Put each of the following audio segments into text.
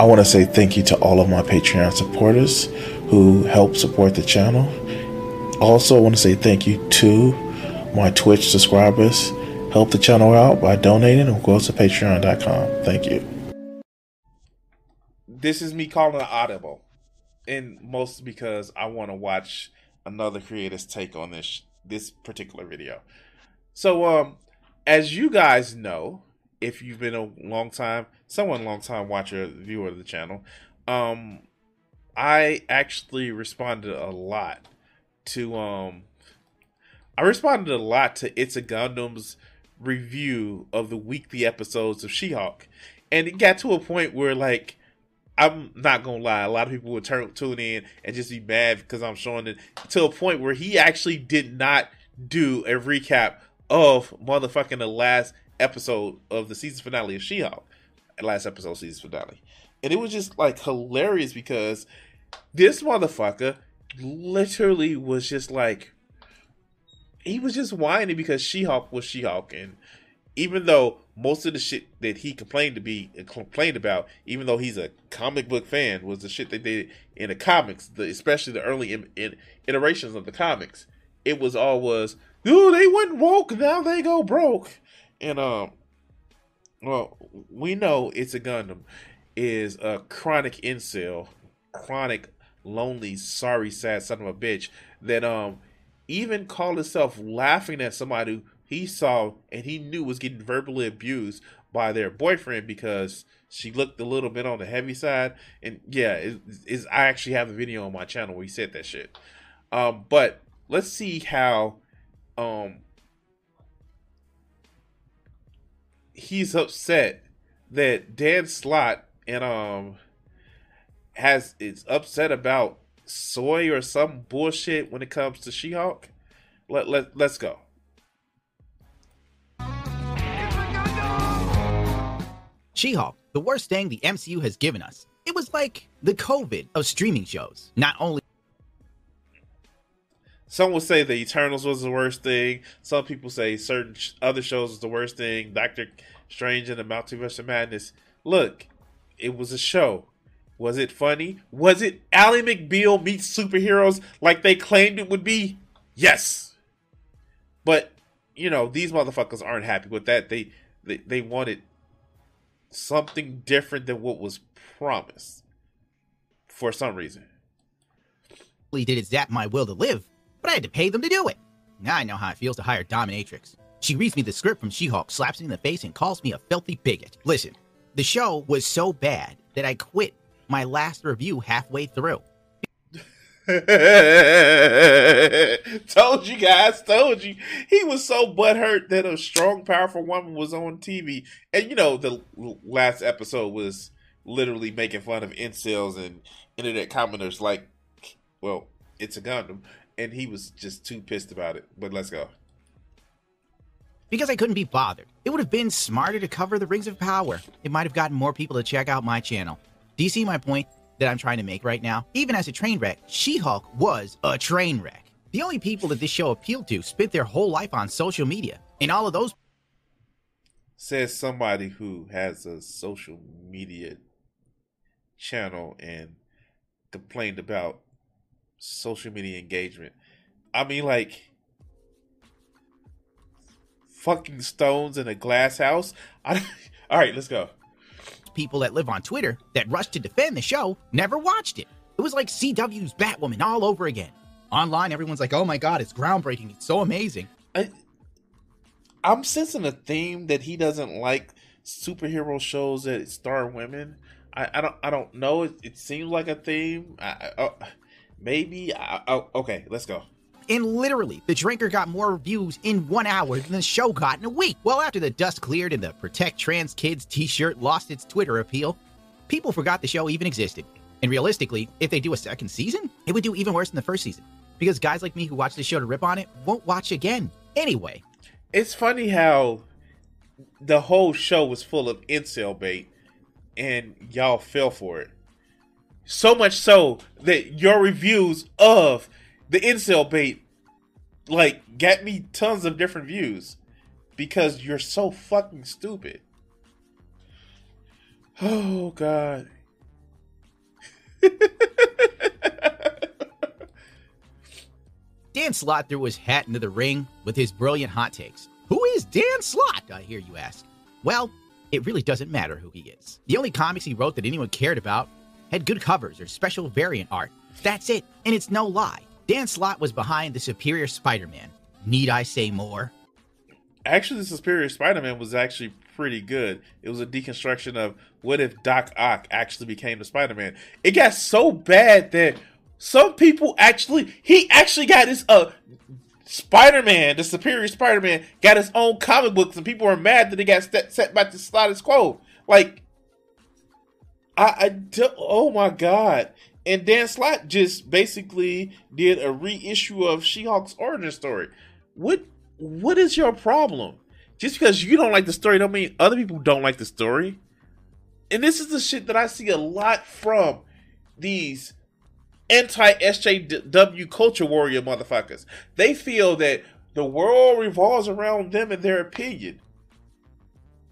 I want to say thank you to all of my Patreon supporters who help support the channel. Also, I want to say thank you to my Twitch subscribers. Help the channel out by donating or go to patreon.com. Thank you. This is me calling an audible, and mostly because I want to watch another creator's take on this this particular video. So, um, as you guys know, if you've been a long time, someone long time watcher, viewer of the channel, um, I actually responded a lot to um, I responded a lot to It's a Gundam's review of the weekly episodes of She-Hulk, and it got to a point where like. I'm not gonna lie. A lot of people would turn tune in and just be mad because I'm showing it to a point where he actually did not do a recap of motherfucking the last episode of the season finale of She-Hulk, last episode season finale, and it was just like hilarious because this motherfucker literally was just like he was just whining because She-Hulk was She-Hulk, and even though most of the shit that he complained to be complained about, even though he's a comic book fan, was the shit they in the comics, the, especially the early in, in, iterations of the comics. It was all was, oh, they went woke, now they go broke, and um, well, we know it's a Gundam is a chronic incel, chronic lonely, sorry, sad son of a bitch that um even called himself laughing at somebody who he saw and he knew was getting verbally abused by their boyfriend because she looked a little bit on the heavy side. And yeah, is I actually have a video on my channel where he said that shit. Um, but let's see how um he's upset that Dan Slott and um has is upset about soy or some bullshit when it comes to She-Hulk. Let let let's go. She-Hulk, the worst thing the MCU has given us. It was like the COVID of streaming shows. Not only some would say the Eternals was the worst thing. Some people say certain sh- other shows was the worst thing. Doctor Strange and the Multiverse of Madness. Look, it was a show. Was it funny? Was it Ally McBeal meets superheroes like they claimed it would be? Yes. But you know these motherfuckers aren't happy with that. They they, they wanted something different than what was promised for some reason. did it zap my will to live, but I had to pay them to do it. Now I know how it feels to hire dominatrix. She reads me the script from She-Hulk, slaps me in the face, and calls me a filthy bigot. Listen, the show was so bad that I quit my last review halfway through. told you guys, told you. He was so butthurt that a strong, powerful woman was on TV. And you know, the last episode was literally making fun of incels and internet commenters like, well, it's a Gundam. And he was just too pissed about it. But let's go. Because I couldn't be bothered. It would have been smarter to cover the Rings of Power. It might have gotten more people to check out my channel. Do you see my point that I'm trying to make right now? Even as a train wreck, She Hulk was a train wreck. The only people that this show appealed to spent their whole life on social media. And all of those. Says somebody who has a social media channel and complained about social media engagement. I mean, like, fucking stones in a glass house. I, all right, let's go people that live on Twitter that rushed to defend the show never watched it. It was like CW's Batwoman all over again. Online, everyone's like, oh my god, it's groundbreaking. It's so amazing. I, I'm sensing a theme that he doesn't like superhero shows that star women. I, I don't I don't know. It, it seems like a theme. I, I, oh, maybe. I, oh, okay, let's go. And literally, The Drinker got more views in one hour than the show got in a week. Well, after the dust cleared and the Protect Trans Kids t shirt lost its Twitter appeal, people forgot the show even existed. And realistically, if they do a second season, it would do even worse than the first season. Because guys like me who watch the show to rip on it won't watch again anyway. It's funny how the whole show was full of incel bait and y'all fell for it. So much so that your reviews of the incel bait like get me tons of different views because you're so fucking stupid. Oh god. Dan Slott threw his hat into the ring with his brilliant hot takes. Who is Dan Slott, I hear you ask? Well, it really doesn't matter who he is. The only comics he wrote that anyone cared about had good covers or special variant art. That's it, and it's no lie. Dan Slott was behind the Superior Spider Man. Need I say more? Actually, the Superior Spider Man was actually pretty good. It was a deconstruction of what if Doc Ock actually became the Spider Man. It got so bad that some people actually, he actually got his, uh, Spider Man, the Superior Spider Man, got his own comic books, and people were mad that he got set, set back to status quo. Like, I, I, do, oh my god. And Dan Slott just basically did a reissue of She-Hulk's origin story. What what is your problem? Just because you don't like the story don't mean other people don't like the story. And this is the shit that I see a lot from these anti SJW culture warrior motherfuckers. They feel that the world revolves around them and their opinion.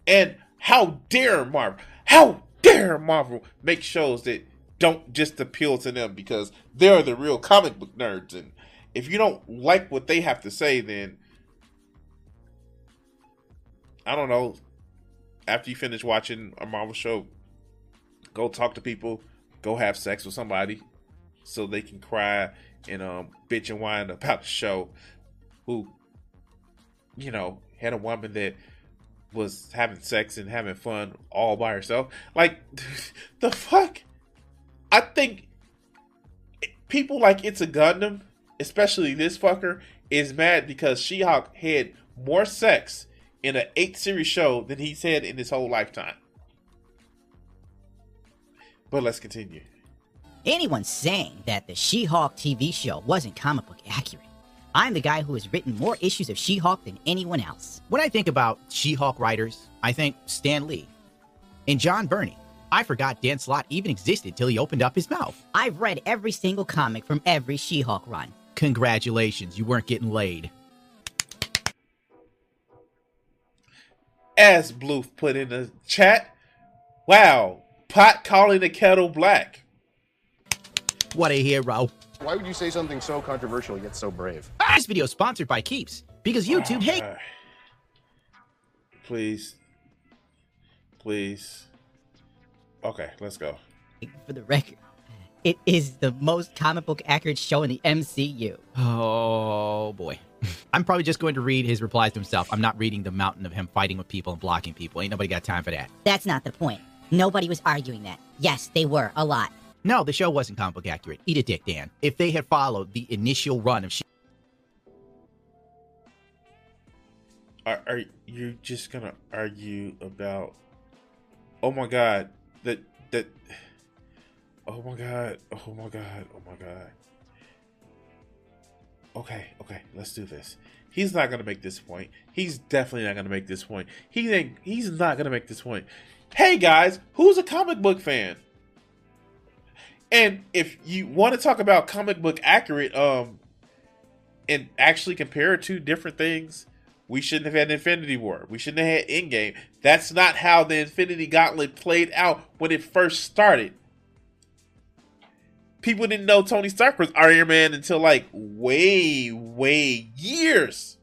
And how dare Marvel, how dare Marvel make shows that don't just appeal to them because they're the real comic book nerds. And if you don't like what they have to say, then I don't know. After you finish watching a Marvel show, go talk to people, go have sex with somebody, so they can cry and um, bitch and whine about the show. Who, you know, had a woman that was having sex and having fun all by herself. Like, the fuck? I think people like It's a Gundam, especially this fucker, is mad because She Hulk had more sex in an eight series show than he's had in his whole lifetime. But let's continue. Anyone saying that the She Hulk TV show wasn't comic book accurate. I'm the guy who has written more issues of She Hulk than anyone else. When I think about She Hulk writers, I think Stan Lee and John Burney. I forgot Dan Slott even existed till he opened up his mouth. I've read every single comic from every She Hulk run. Congratulations, you weren't getting laid. As Bloof put in the chat, wow, pot calling the kettle black. What a hero. Why would you say something so controversial yet so brave? This video is sponsored by Keeps because YouTube hate. Uh, please. Please. Okay, let's go. For the record, it is the most comic book accurate show in the MCU. Oh boy. I'm probably just going to read his replies to himself. I'm not reading the mountain of him fighting with people and blocking people. Ain't nobody got time for that. That's not the point. Nobody was arguing that. Yes, they were, a lot. No, the show wasn't comic book accurate. Eat a dick, Dan. If they had followed the initial run of She Are, are you just gonna argue about? Oh my god, that that. Oh my god! Oh my god! Oh my god! Okay, okay, let's do this. He's not gonna make this point. He's definitely not gonna make this point. He ain't. He's not gonna make this point. Hey guys, who's a comic book fan? And if you want to talk about comic book accurate, um, and actually compare two different things, we shouldn't have had Infinity War. We shouldn't have had Endgame. That's not how the Infinity Gauntlet played out when it first started. People didn't know Tony Stark was Iron Man until like way, way years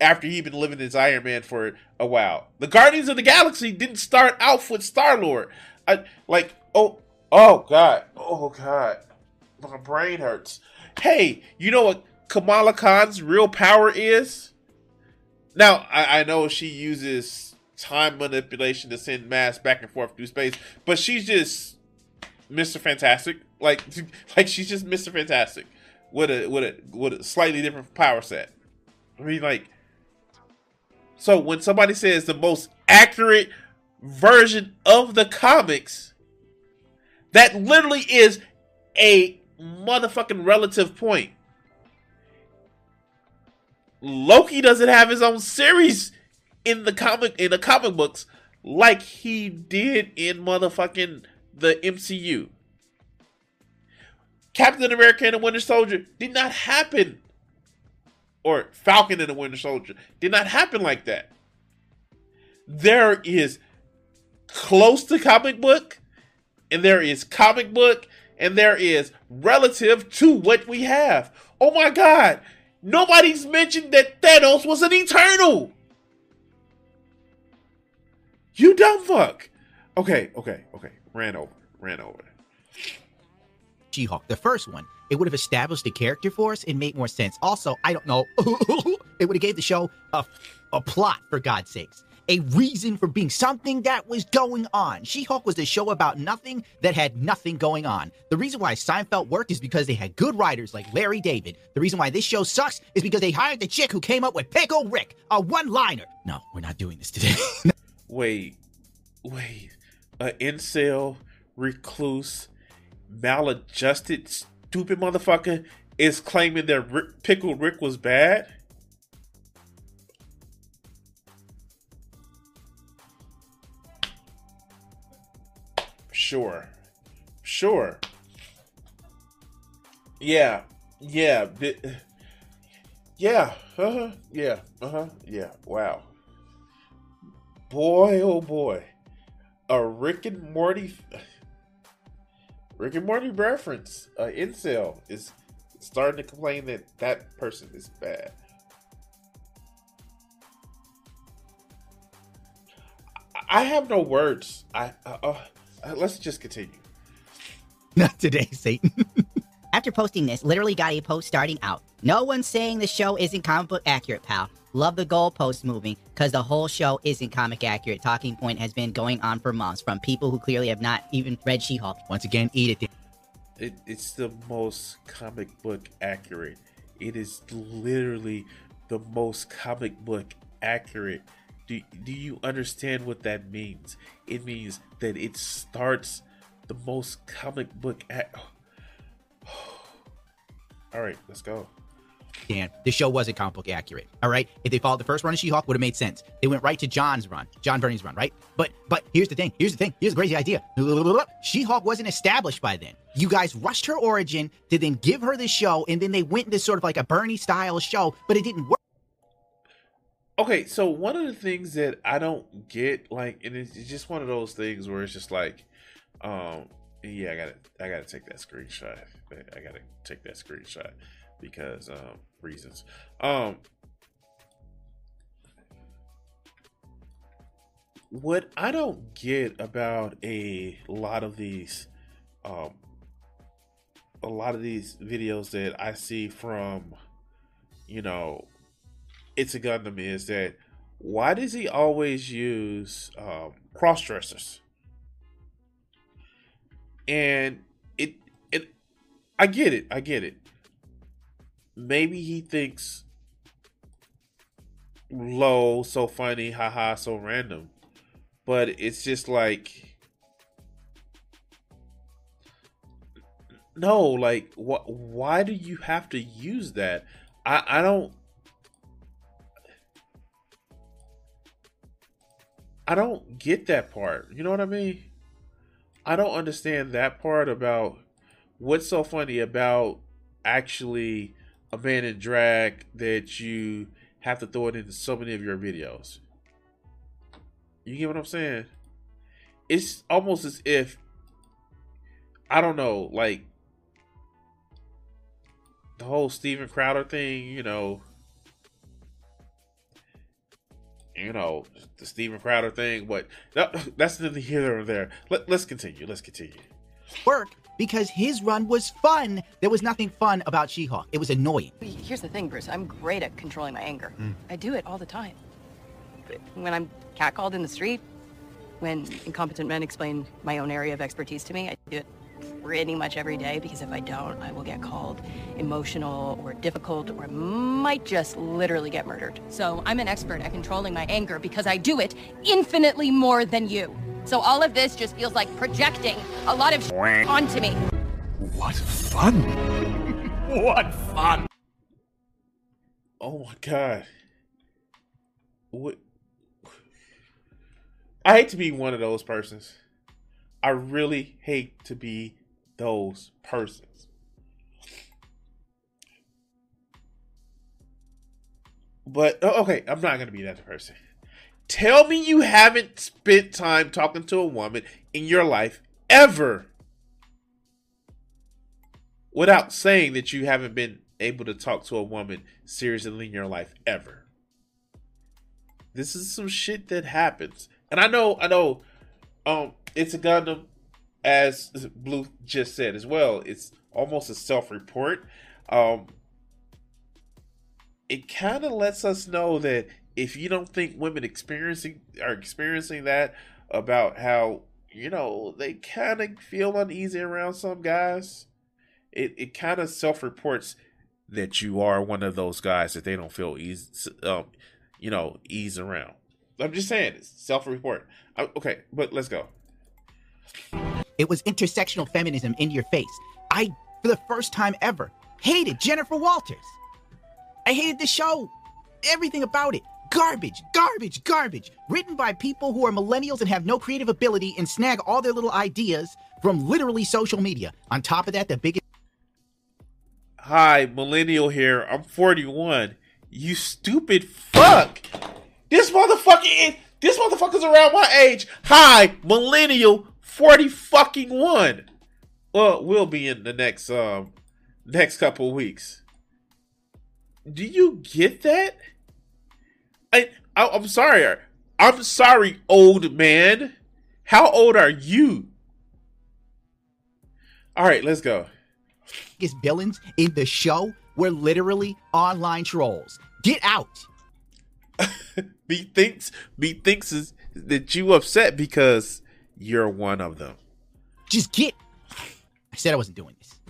after he'd been living as Iron Man for a while. The Guardians of the Galaxy didn't start out with Star Lord. I like oh oh god oh god my brain hurts. Hey, you know what Kamala Khan's real power is? Now I, I know she uses time manipulation to send mass back and forth through space, but she's just Mr. Fantastic. Like like she's just Mr. Fantastic with a with a with a slightly different power set. I mean like so when somebody says the most accurate version of the comics, that literally is a motherfucking relative point. Loki doesn't have his own series in the comic in the comic books like he did in motherfucking the MCU. Captain America and the Winter Soldier did not happen or Falcon and the Winter Soldier did not happen like that. There is close to comic book, and there is comic book, and there is relative to what we have. Oh my god, nobody's mentioned that Thanos was an eternal. You dumb fuck. Okay, okay, okay. Ran over, ran over. She Hulk, the first one, it would have established the character for us and made more sense. Also, I don't know, it would have gave the show a, a plot, for God's sakes. A reason for being something that was going on. She Hulk was a show about nothing that had nothing going on. The reason why Seinfeld worked is because they had good writers like Larry David. The reason why this show sucks is because they hired the chick who came up with Pickle Rick, a one liner. No, we're not doing this today. wait, wait. An incel, recluse, maladjusted, stupid motherfucker is claiming that Rick, Pickle Rick was bad? Sure. Sure. Yeah. Yeah. Yeah. Uh-huh. Yeah. Uh-huh. Yeah. Wow. Boy, oh boy. A Rick and Morty Rick and Morty reference, uh, incel is starting to complain that that person is bad. I have no words. I uh, uh, uh, let's just continue. Not today, Satan. After posting this, literally got a post starting out. No one's saying the show isn't comic book accurate, pal. Love the goalpost moving because the whole show isn't comic accurate. Talking point has been going on for months from people who clearly have not even read She Hulk. Once again, eat it. it. It's the most comic book accurate. It is literally the most comic book accurate. Do, do you understand what that means? It means that it starts the most comic book. Ac- All right, let's go. Dan, the show wasn't comic book accurate. All right, if they followed the first run of She-Hulk, would have made sense. They went right to John's run, John Byrne's run, right? But but here's the thing. Here's the thing. Here's the crazy idea. She-Hulk wasn't established by then. You guys rushed her origin to then give her the show, and then they went into sort of like a Bernie style show, but it didn't work. Okay, so one of the things that I don't get, like, and it's just one of those things where it's just like, um, yeah, I gotta, I gotta take that screenshot. I gotta take that screenshot because um, reasons. Um, what I don't get about a lot of these, um, a lot of these videos that I see from, you know, it's a Gundam is that why does he always use um, cross dressers? And it, it, I get it, I get it maybe he thinks low, so funny, haha, so random. But it's just like no, like what why do you have to use that? I I don't I don't get that part. You know what I mean? I don't understand that part about what's so funny about actually a man in drag that you have to throw it into so many of your videos. You get what I'm saying? It's almost as if I don't know, like the whole Steven Crowder thing, you know, you know, the Steven Crowder thing, but that's neither here nor there. Let, let's continue. Let's continue. Work because his run was fun. There was nothing fun about She-Hulk. It was annoying. Here's the thing, Bruce. I'm great at controlling my anger. Mm. I do it all the time. When I'm catcalled in the street, when incompetent men explain my own area of expertise to me, I do it pretty much every day because if I don't, I will get called emotional or difficult or might just literally get murdered. So I'm an expert at controlling my anger because I do it infinitely more than you. So all of this just feels like projecting a lot of onto me. What fun! what fun! Oh my god. What? I hate to be one of those persons. I really hate to be those persons. But oh, okay, I'm not gonna be that person. Tell me you haven't spent time talking to a woman in your life ever. without saying that you haven't been able to talk to a woman seriously in your life ever. This is some shit that happens. And I know, I know, um, it's a Gundam, as Blue just said as well. It's almost a self-report. Um, it kind of lets us know that if you don't think women experiencing are experiencing that about how you know they kind of feel uneasy around some guys, it it kind of self-reports that you are one of those guys that they don't feel ease, um, you know, ease around. I'm just saying, it's self-report. Okay, but let's go. It was intersectional feminism in your face. I, for the first time ever, hated Jennifer Walters. I hated the show. Everything about it. Garbage, garbage, garbage. Written by people who are millennials and have no creative ability and snag all their little ideas from literally social media. On top of that, the biggest. Hi, millennial here. I'm 41. You stupid fuck. This motherfucker this motherfucker's around my age. Hi, millennial 40 fucking one. Well, we'll be in the next um next couple weeks. Do you get that? I, I I'm sorry. I'm sorry, old man. How old are you? All right, let's go. Biggest villains in the show were literally online trolls. Get out. Methinks methinks is that you upset because you're one of them. Just get. I said I wasn't doing this.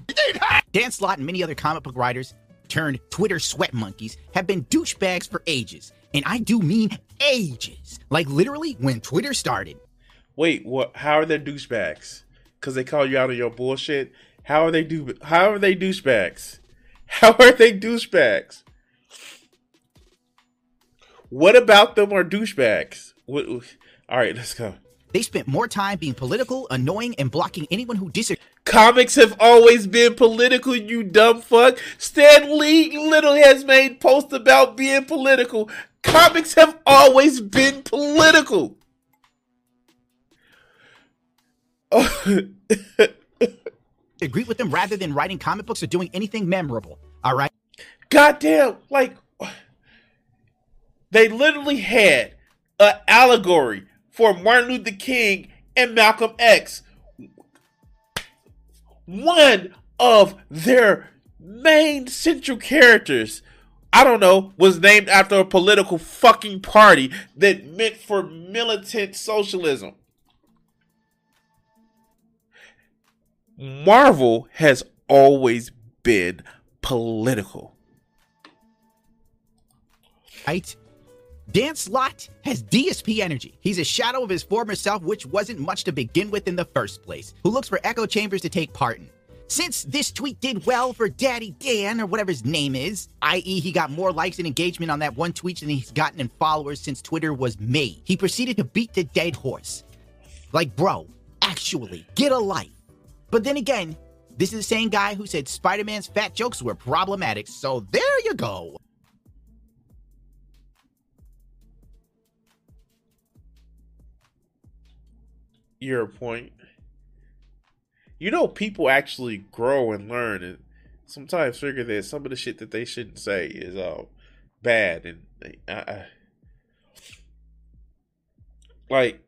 Dan Slott and many other comic book writers turned Twitter sweat monkeys have been douchebags for ages. And I do mean ages. Like literally when Twitter started. Wait, what? How are they douchebags? Because they call you out on your bullshit. How are they do? How are they douchebags? How are they douchebags? What about them are douchebags? What, all right, let's go. They spent more time being political, annoying, and blocking anyone who disagreed. Comics have always been political, you dumb fuck. Stan Lee literally has made posts about being political. Comics have always been political. Agree with them rather than writing comic books or doing anything memorable. All right. Goddamn, like they literally had an allegory for Martin Luther King and Malcolm X. One of their main central characters, I don't know, was named after a political fucking party that meant for militant socialism. Marvel has always been political. Right? Dan Slott has DSP energy. He's a shadow of his former self, which wasn't much to begin with in the first place, who looks for echo chambers to take part in. Since this tweet did well for Daddy Dan, or whatever his name is, i.e., he got more likes and engagement on that one tweet than he's gotten in followers since Twitter was made, he proceeded to beat the dead horse. Like, bro, actually, get a life. But then again, this is the same guy who said Spider Man's fat jokes were problematic, so there you go. Your point. You know, people actually grow and learn, and sometimes figure that some of the shit that they shouldn't say is uh, bad, and uh, uh, like,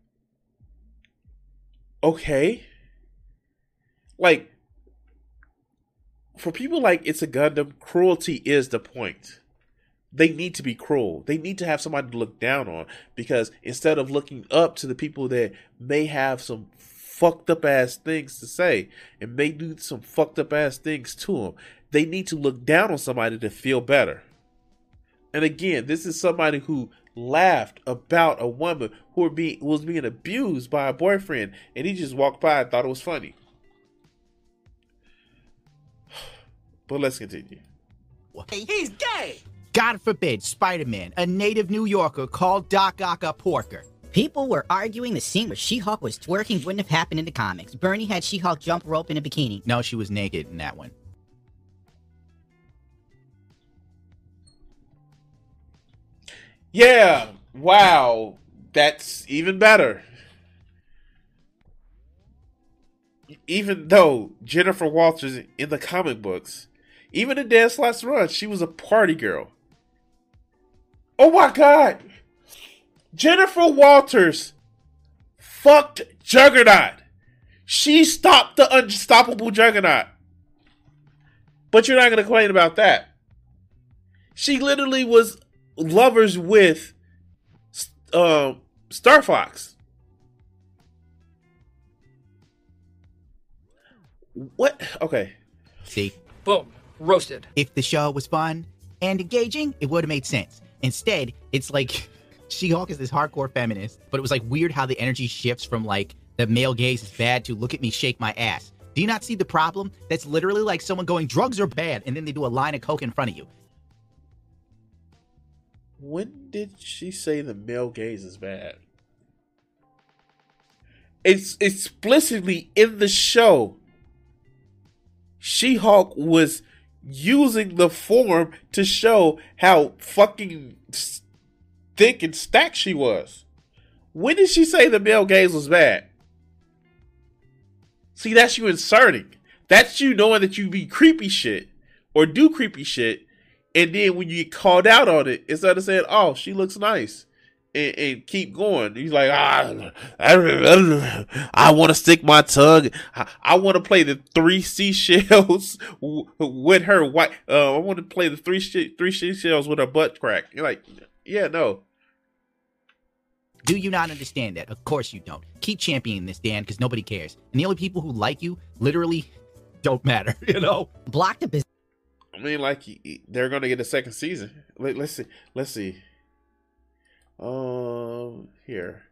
okay, like for people like it's a Gundam, cruelty is the point they need to be cruel. They need to have somebody to look down on because instead of looking up to the people that may have some fucked up ass things to say and may do some fucked up ass things to them, they need to look down on somebody to feel better. And again, this is somebody who laughed about a woman who being, was being abused by a boyfriend and he just walked by and thought it was funny. But let's continue. He's gay! God forbid Spider Man, a native New Yorker, called Doc Ock a porker. People were arguing the scene where She Hulk was twerking wouldn't have happened in the comics. Bernie had She Hulk jump rope in a bikini. No, she was naked in that one. Yeah, wow, that's even better. even though Jennifer Walters in the comic books, even in Dan Slott's run, she was a party girl. Oh my god! Jennifer Walters fucked Juggernaut. She stopped the unstoppable Juggernaut. But you're not going to complain about that. She literally was lovers with uh, Star Fox. What? Okay. See, Boom. Roasted. if the show was fun and engaging, it would have made sense. Instead, it's like She-Hulk is this hardcore feminist, but it was like weird how the energy shifts from like the male gaze is bad to look at me shake my ass. Do you not see the problem? That's literally like someone going drugs are bad, and then they do a line of coke in front of you. When did she say the male gaze is bad? It's explicitly in the show. She Hulk was using the form to show how fucking thick and stacked she was. When did she say the male gaze was bad? See, that's you inserting. That's you knowing that you be creepy shit or do creepy shit, and then when you get called out on it, instead of saying, "Oh, she looks nice," and, and keep going, he's like, "Ah, I, I want to stick my tongue. I, I want to play the three seashells w- with her white. Uh, I want to play the three she- three seashells with her butt crack." You're like, "Yeah, no." Do you not understand that? Of course you don't. Keep championing this, Dan, because nobody cares. And the only people who like you literally don't matter, you know? Block the business. I mean, like y- y- they're gonna get a second season. Let, let's see. Let's see. Um, here.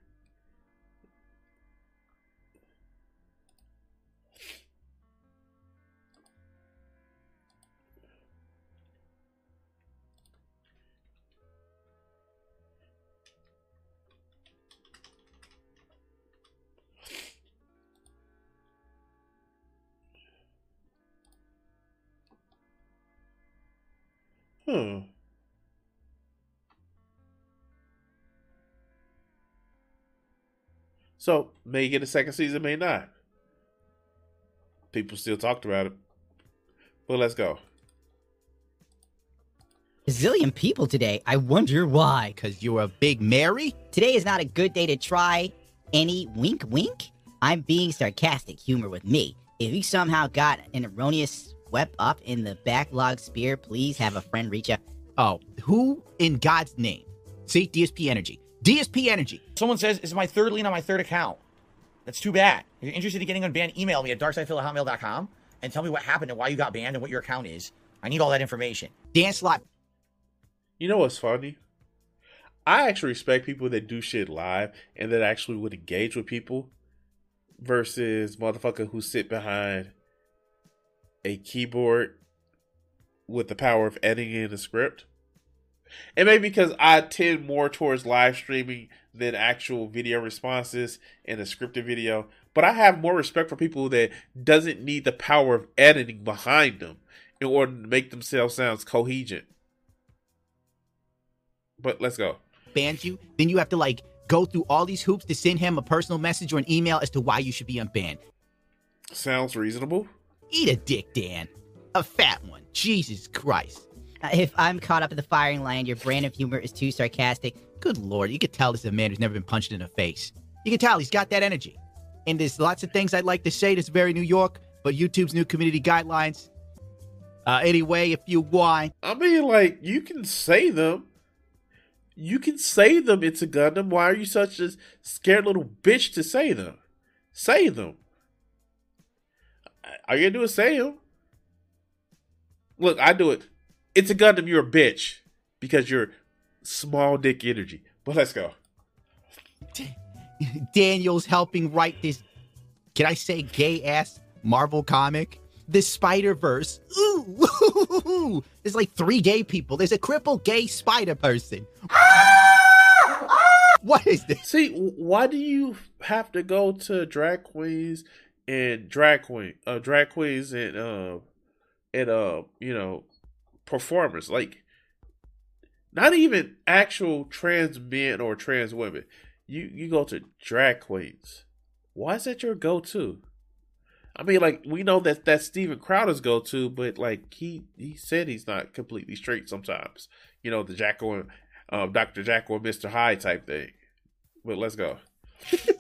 Hmm. So may get a second season, may not. People still talked about it. But let's go. A Zillion people today. I wonder why. Because you're a big Mary? Today is not a good day to try any wink wink. I'm being sarcastic humor with me. If you somehow got an erroneous swept up in the backlog spear, please have a friend reach out. Oh, who in God's name? See, DSP Energy. DSP Energy. Someone says, "Is my third lien on my third account?" That's too bad. If you're interested in getting unbanned, email me at darksidephil@hotmail.com and tell me what happened and why you got banned and what your account is. I need all that information. Dan Slott. You know what's funny? I actually respect people that do shit live and that actually would engage with people versus motherfucker who sit behind a keyboard with the power of editing a script. And maybe because I tend more towards live streaming than actual video responses in a scripted video, but I have more respect for people that doesn't need the power of editing behind them in order to make themselves sound coherent. But let's go. bans you, then you have to like go through all these hoops to send him a personal message or an email as to why you should be unbanned. Sounds reasonable. Eat a dick, Dan. A fat one. Jesus Christ. Uh, If I'm caught up in the firing line, your brand of humor is too sarcastic. Good lord, you could tell this is a man who's never been punched in the face. You can tell he's got that energy. And there's lots of things I'd like to say that's very New York, but YouTube's new community guidelines. Uh, anyway, if you whine, I mean, like, you can say them. You can say them, it's a Gundam. Why are you such a scared little bitch to say them? Say them. All you gotta do is say them. Look, I do it. It's a Gundam, you're a bitch. Because you're small dick energy. But let's go. Daniel's helping write this, can I say gay ass Marvel comic? The Spider Verse. Ooh, there's like three gay people. There's a crippled gay spider person. what is this? See, why do you have to go to drag queens and drag queen, uh, drag queens and uh, and uh, you know, performers like not even actual trans men or trans women. You you go to drag queens. Why is that your go to? I mean, like we know that that's Steven Crowder's go to, but like he he said he's not completely straight sometimes. You know, the and um, Doctor and Mister Hyde type thing. But let's go.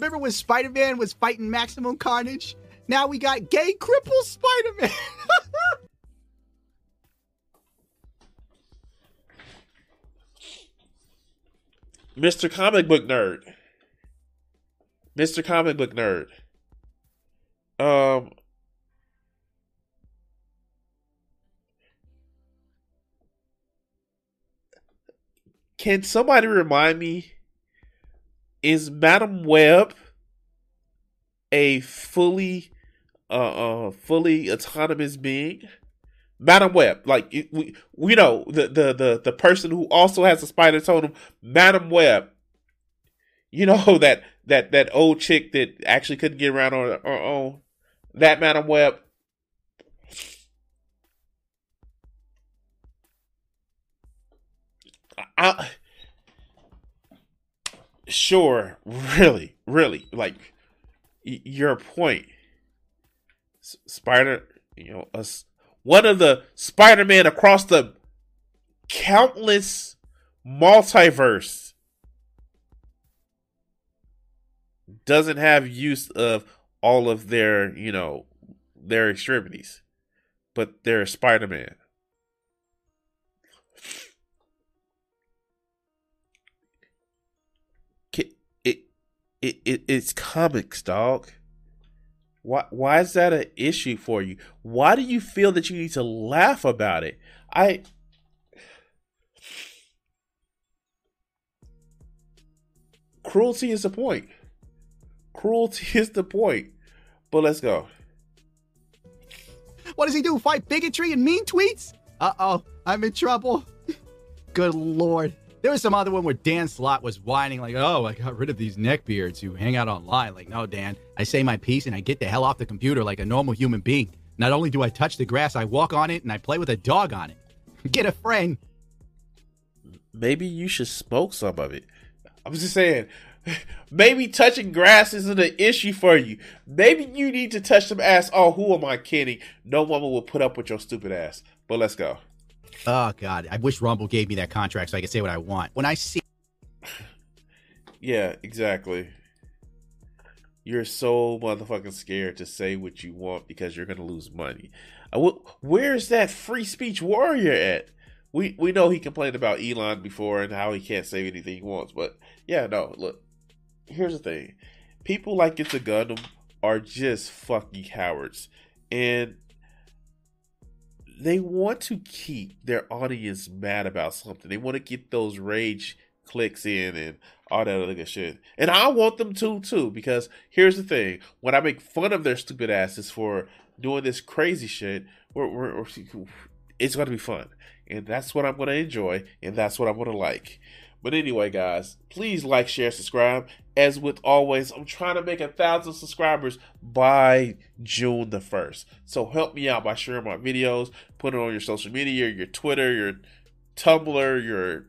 Remember when Spider Man was fighting Maximum Carnage? Now we got gay cripple Spider Man. Mr. Comic Book Nerd. Mr. Comic Book Nerd. Um Can somebody remind me is Madame Web a fully uh, uh fully autonomous being? Madame Web, like we we know the, the the the person who also has a spider totem, Madame Web. You know that that that old chick that actually couldn't get around on her own. That Madame Web. I, sure, really, really, like y- your point. S- Spider, you know, us one of the Spider-Man across the countless multiverse doesn't have use of all of their, you know, their extremities, but they're Spider-Man. It, it, it's comics, dog. Why why is that an issue for you? Why do you feel that you need to laugh about it? I Cruelty is the point. Cruelty is the point. But let's go. What does he do? Fight bigotry and mean tweets? Uh oh, I'm in trouble. Good lord. There was some other one where Dan Slott was whining, like, oh, I got rid of these neckbeards who hang out online. Like, no, Dan, I say my piece and I get the hell off the computer like a normal human being. Not only do I touch the grass, I walk on it and I play with a dog on it. Get a friend. Maybe you should smoke some of it. I was just saying, maybe touching grass isn't an issue for you. Maybe you need to touch some ass. Oh, who am I kidding? No woman will put up with your stupid ass. But let's go. Oh God, I wish Rumble gave me that contract so I could say what I want. When I see, yeah, exactly. You're so motherfucking scared to say what you want because you're gonna lose money. Where's that free speech warrior at? We we know he complained about Elon before and how he can't say anything he wants, but yeah, no. Look, here's the thing: people like It's a Gundam are just fucking cowards, and they want to keep their audience mad about something. They want to get those rage clicks in and all that other shit. And I want them to too, because here's the thing: when I make fun of their stupid asses for doing this crazy shit, we're, we're, we're, it's going to be fun, and that's what I'm going to enjoy, and that's what I'm going to like. But anyway, guys, please like, share, subscribe. As with always, I'm trying to make a thousand subscribers by June the 1st. So help me out by sharing my videos, put it on your social media, your Twitter, your Tumblr, your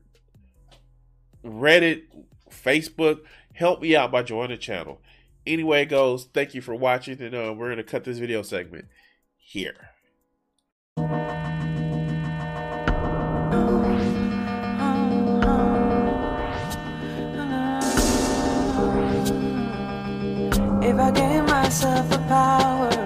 Reddit, Facebook. Help me out by joining the channel. Anyway, it goes. Thank you for watching, and uh, we're going to cut this video segment here. I gave myself the power